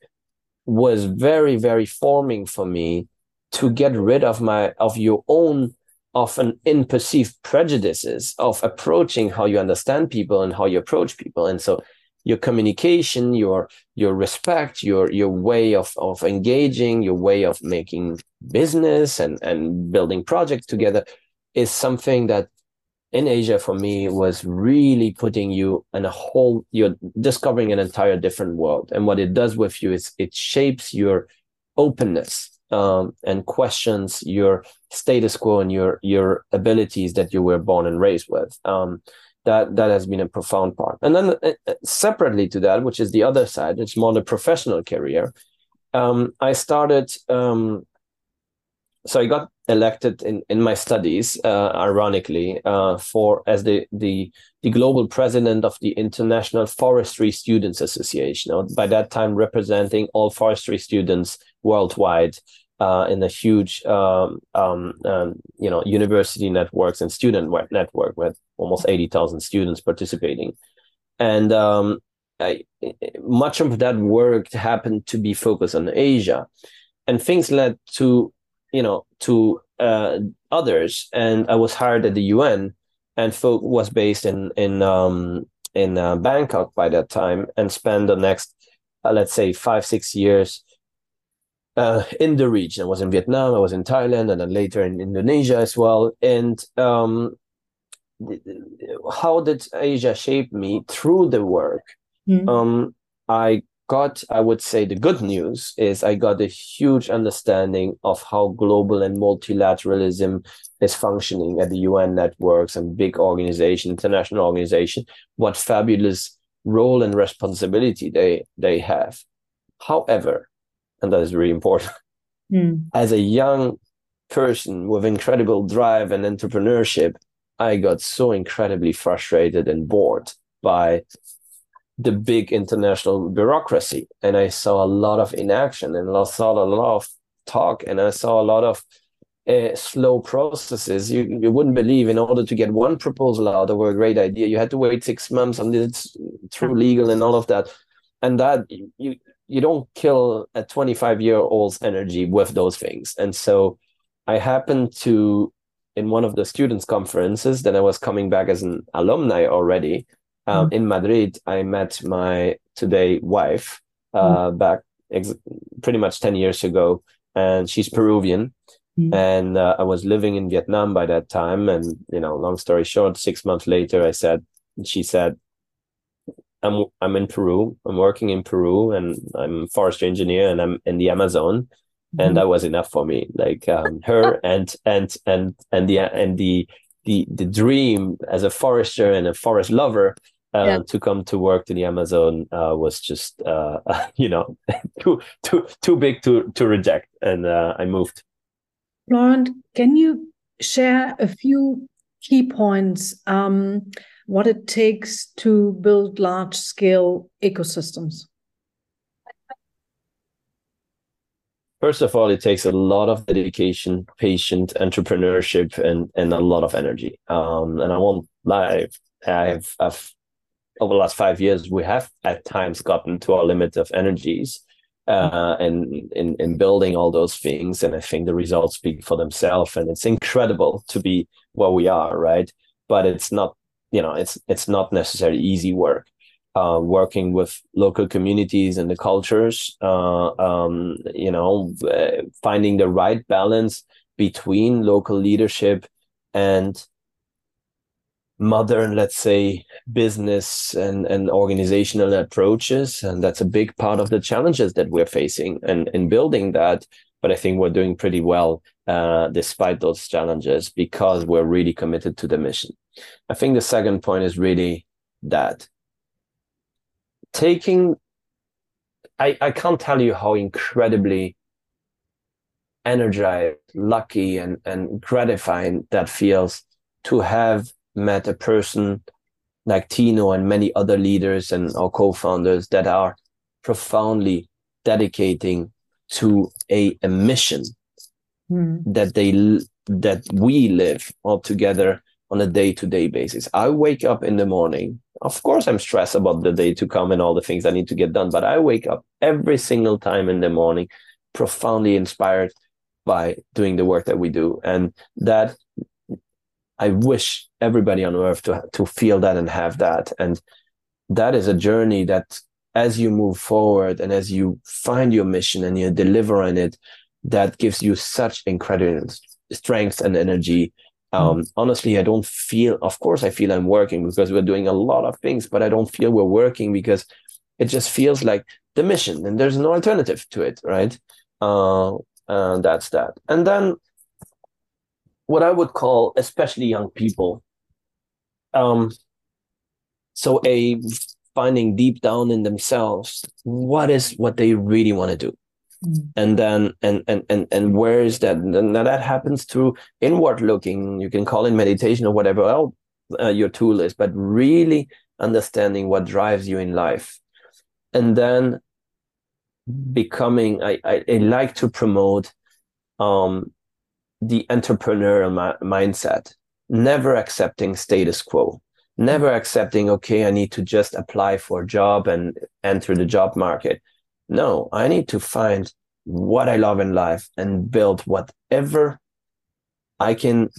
was very, very forming for me to get rid of my of your own often imperceived prejudices of approaching how you understand people and how you approach people. And so your communication, your your respect, your your way of of engaging, your way of making business and and building projects together is something that in Asia for me was really putting you in a whole you're discovering an entire different world. And what it does with you is it shapes your openness um, and questions your status quo and your your abilities that you were born and raised with. Um, that that has been a profound part. And then uh, uh, separately to that which is the other side it's more the professional career. Um, i started um, so i got elected in, in my studies uh, ironically uh, for as the, the the global president of the international forestry students association by that time representing all forestry students worldwide uh, in a huge um, um, um, you know university networks and student network with almost 80,000 students participating. And um, I, much of that work happened to be focused on Asia. And things led to you know to uh, others. And I was hired at the UN and fo- was based in in um, in uh, Bangkok by that time and spent the next uh, let's say five six years uh, in the region. I was in Vietnam, I was in Thailand, and then later in Indonesia as well. And um, how did Asia shape me through the work? Mm. Um, I got, I would say, the good news is I got a huge understanding of how global and multilateralism is functioning at the UN networks and big organization, international organization, what fabulous role and responsibility they they have. However, and that is really important, mm. as a young person with incredible drive and entrepreneurship, I got so incredibly frustrated and bored by the big international bureaucracy. And I saw a lot of inaction and I saw a lot of talk and I saw a lot of uh, slow processes. You, you wouldn't believe in order to get one proposal out or a great idea, you had to wait six months and it's through legal and all of that. And that you, you don't kill a 25 year old's energy with those things. And so I happened to, in one of the students' conferences, then I was coming back as an alumni already um, mm. in Madrid. I met my today wife uh, mm. back ex- pretty much 10 years ago, and she's Peruvian. Mm. And uh, I was living in Vietnam by that time. And, you know, long story short, six months later, I said, she said, I'm I'm in Peru. I'm working in Peru, and I'm forestry engineer, and I'm in the Amazon and mm-hmm. that was enough for me like um, her [laughs] and and and and the and the the the dream as a forester and a forest lover uh, yeah. to come to work to the Amazon uh, was just uh, [laughs] you know [laughs] too too too big to to reject, and uh, I moved. Florent, can you share a few key points? Um, what it takes to build large scale ecosystems? First of all, it takes a lot of dedication, patient entrepreneurship, and and a lot of energy. Um, and I won't lie, I've, I've over the last five years, we have at times gotten to our limit of energies uh, and in, in building all those things. And I think the results speak for themselves. And it's incredible to be where we are, right? But it's not, you know, it's it's not necessarily easy work uh, working with local communities and the cultures, uh, um, you know, uh, finding the right balance between local leadership and modern, let's say, business and, and organizational approaches. And that's a big part of the challenges that we're facing and in building that. But I think we're doing pretty well uh, despite those challenges because we're really committed to the mission. I think the second point is really that taking I, I can't tell you how incredibly energized, lucky, and, and gratifying that feels to have met a person like Tino and many other leaders and our co-founders that are profoundly dedicating to a, a mission mm. that they that we live all together on a day-to-day basis. I wake up in the morning of course i'm stressed about the day to come and all the things i need to get done but i wake up every single time in the morning profoundly inspired by doing the work that we do and that i wish everybody on earth to to feel that and have that and that is a journey that as you move forward and as you find your mission and you deliver on it that gives you such incredible strength and energy um, mm. honestly, I don't feel, of course, I feel I'm working because we're doing a lot of things, but I don't feel we're working because it just feels like the mission and there's no alternative to it, right? Uh, and that's that. And then what I would call, especially young people, um, so a finding deep down in themselves what is what they really want to do. Mm. and then and and and and where is that? And that happens through inward looking you can call it meditation or whatever else uh, your tool is but really understanding what drives you in life. And then becoming i i, I like to promote um the entrepreneurial ma- mindset never accepting status quo never accepting okay i need to just apply for a job and enter the job market no, I need to find what I love in life and build whatever I can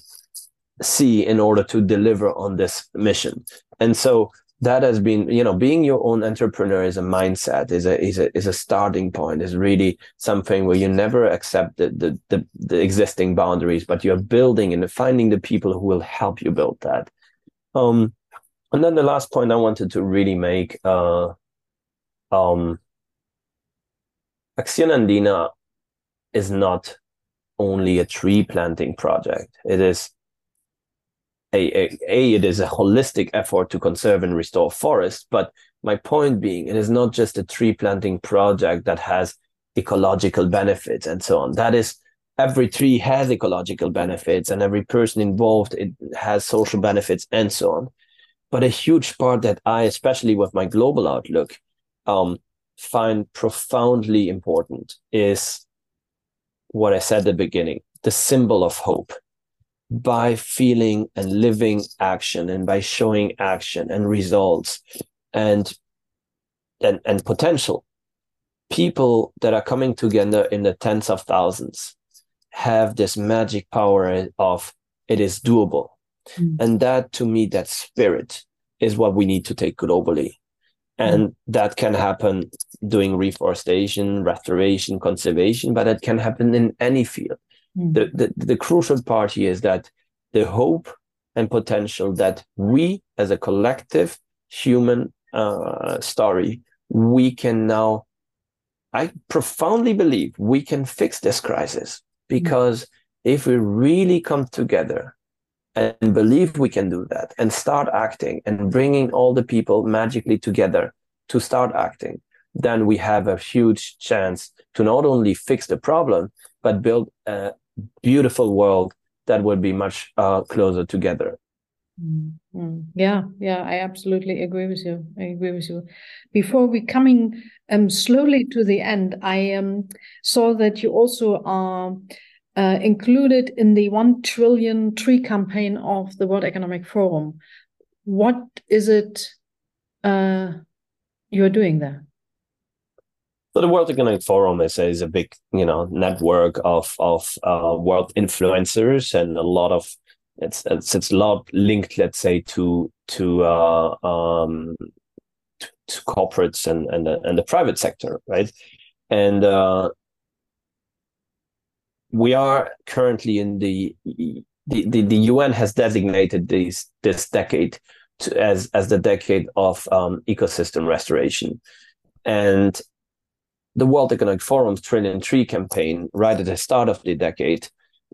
see in order to deliver on this mission. And so that has been, you know, being your own entrepreneur is a mindset, is a is a is a starting point, is really something where you never accept the the the, the existing boundaries, but you're building and finding the people who will help you build that. Um and then the last point I wanted to really make uh um Acción Andina is not only a tree planting project. It is a, a, a it is a holistic effort to conserve and restore forests. But my point being, it is not just a tree planting project that has ecological benefits and so on. That is every tree has ecological benefits and every person involved it has social benefits and so on. But a huge part that I, especially with my global outlook, um, find profoundly important is what I said at the beginning, the symbol of hope. By feeling and living action and by showing action and results and and, and potential, people that are coming together in the tens of thousands have this magic power of it is doable. Mm. And that to me, that spirit is what we need to take globally. And mm. that can happen doing reforestation, restoration, conservation, but it can happen in any field. Mm. The, the, the crucial part here is that the hope and potential that we as a collective human uh, story, we can now, I profoundly believe we can fix this crisis because if we really come together and believe we can do that and start acting and bringing all the people magically together to start acting, then we have a huge chance to not only fix the problem, but build a beautiful world that would be much uh, closer together. Mm-hmm. Yeah, yeah, I absolutely agree with you. I agree with you. Before we coming um slowly to the end, I um saw that you also are uh, included in the one trillion tree campaign of the World Economic Forum. What is it uh, you're doing there? So the World Economic Forum is, is a big, you know, network of of uh, world influencers and a lot of it's it's it's a lot linked, let's say, to to uh, um, to, to corporates and and the, and the private sector, right? And uh, we are currently in the the, the, the UN has designated this this decade to, as as the decade of um, ecosystem restoration, and the World Economic Forum's Trillion Tree campaign, right at the start of the decade,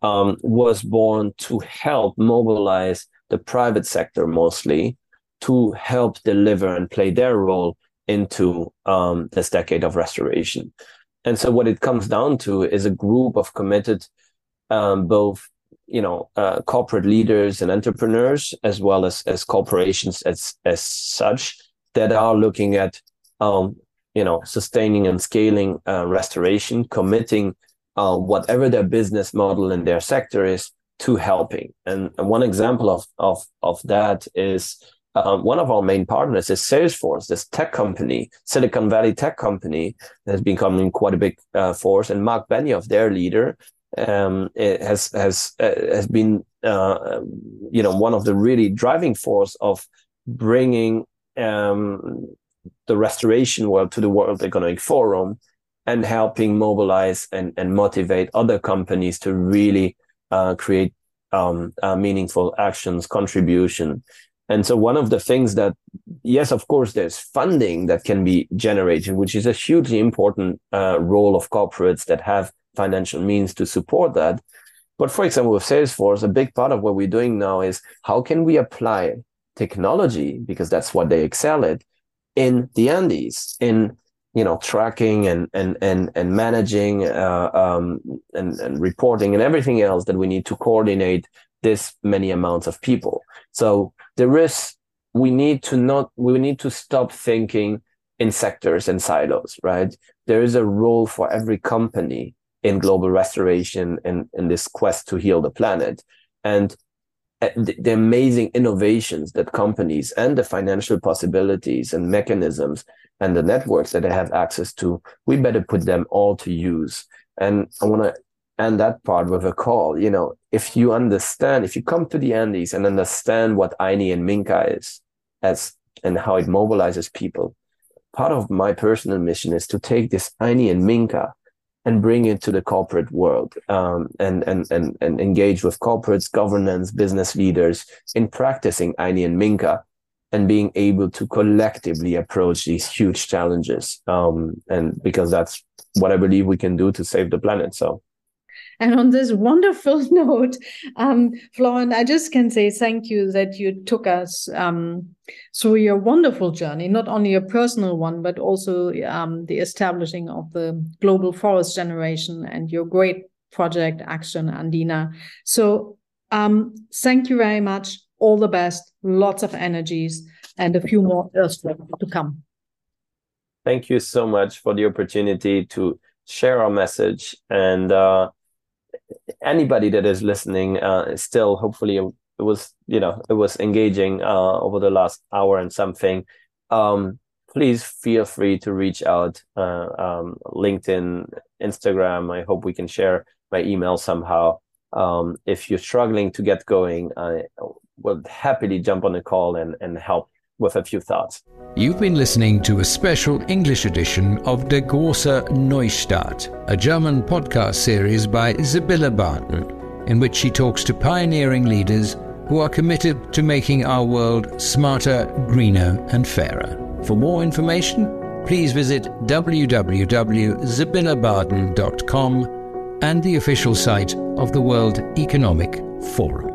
um, was born to help mobilize the private sector mostly to help deliver and play their role into um, this decade of restoration. And so, what it comes down to is a group of committed, um, both you know, uh, corporate leaders and entrepreneurs, as well as as corporations as as such, that are looking at um, you know sustaining and scaling uh, restoration, committing uh, whatever their business model in their sector is to helping. And, and one example of, of, of that is um, one of our main partners is Salesforce, this tech company, Silicon Valley tech company that has become quite a big uh, force. And Marc Benioff, their leader, um, has has uh, has been uh, you know one of the really driving force of bringing um, the restoration world to the World Economic Forum and helping mobilize and, and motivate other companies to really uh, create um, uh, meaningful actions, contribution. And so one of the things that, yes, of course, there's funding that can be generated, which is a hugely important uh, role of corporates that have financial means to support that. But for example, with Salesforce, a big part of what we're doing now is how can we apply technology, because that's what they excel at, in the Andes, in you know tracking and and and and managing uh, um, and and reporting and everything else that we need to coordinate this many amounts of people. So there is we need to not we need to stop thinking in sectors and silos, right? There is a role for every company in global restoration and in this quest to heal the planet. And uh, the amazing innovations that companies and the financial possibilities and mechanisms and the networks that they have access to, we better put them all to use. And I want to end that part with a call. You know, if you understand, if you come to the Andes and understand what Ayni and Minka is as and how it mobilizes people, part of my personal mission is to take this Ayni and Minka and bring it to the corporate world um, and, and, and, and engage with corporates, governance, business leaders in practicing Ayni and Minka and being able to collectively approach these huge challenges. Um, and because that's what I believe we can do to save the planet. So and on this wonderful [laughs] note, um, Florent, I just can say thank you that you took us um, through your wonderful journey, not only a personal one, but also um, the establishing of the Global Forest Generation and your great project, Acción Andina. So um, thank you very much. All the best, lots of energies, and a few more Earth to come. Thank you so much for the opportunity to share our message and uh, anybody that is listening uh, still hopefully it was you know it was engaging uh, over the last hour and something. Um, please feel free to reach out uh, um, linkedin instagram. I hope we can share my email somehow. Um, if you're struggling to get going i will happily jump on a call and, and help with a few thoughts. You've been listening to a special English edition of Der große Neustart, a German podcast series by Sibylle Barton, in which she talks to pioneering leaders who are committed to making our world smarter, greener, and fairer. For more information, please visit www.sibyllebarton.com and the official site of the World Economic Forum.